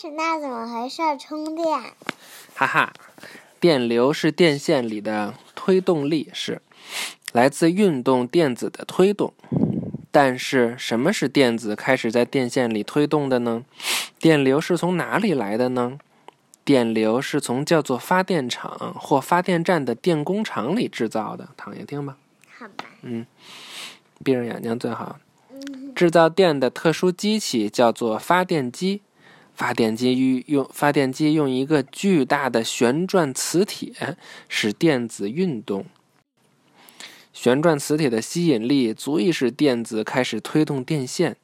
始，那怎么回事？充电？哈哈，电流是电线里的推动力，是来自运动电子的推动。但是，什么是电子开始在电线里推动的呢？电流是从哪里来的呢？电流是从叫做发电厂或发电站的电工厂里制造的。躺下听吧。好吧。嗯，闭上眼睛最好。嗯。制造电的特殊机器叫做发电机。发电机用发电机用一个巨大的旋转磁铁使电子运动。旋转磁铁的吸引力足以使电子开始推动电线。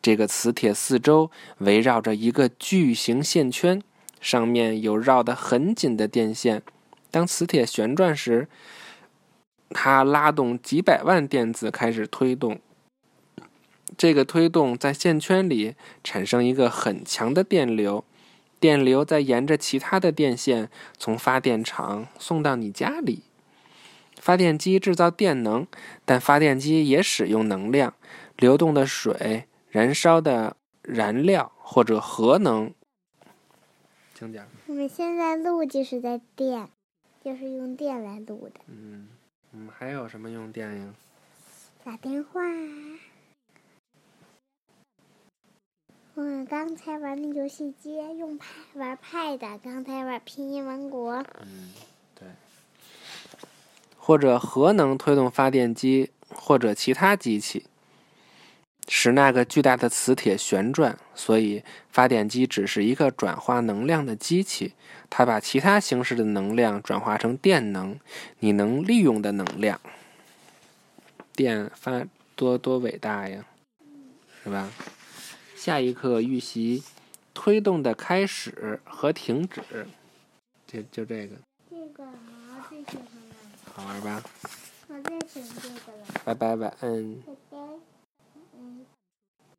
这个磁铁四周围绕着一个巨型线圈，上面有绕得很紧的电线。当磁铁旋转时，它拉动几百万电子开始推动。这个推动在线圈里产生一个很强的电流，电流再沿着其他的电线从发电厂送到你家里。发电机制造电能，但发电机也使用能量，流动的水、燃烧的燃料或者核能。请讲。我们现在录就是在电，就是用电来录的。嗯，嗯，还有什么用电呀？打电话。嗯，刚才玩的游戏机用派玩 Pad，刚才玩拼音王国。嗯。或者核能推动发电机，或者其他机器，使那个巨大的磁铁旋转。所以，发电机只是一个转化能量的机器，它把其他形式的能量转化成电能，你能利用的能量。电发多多伟大呀，是吧？下一课预习推动的开始和停止，就就这个。这个我最喜欢了。好玩吧？我最喜欢这个了。拜拜，晚安。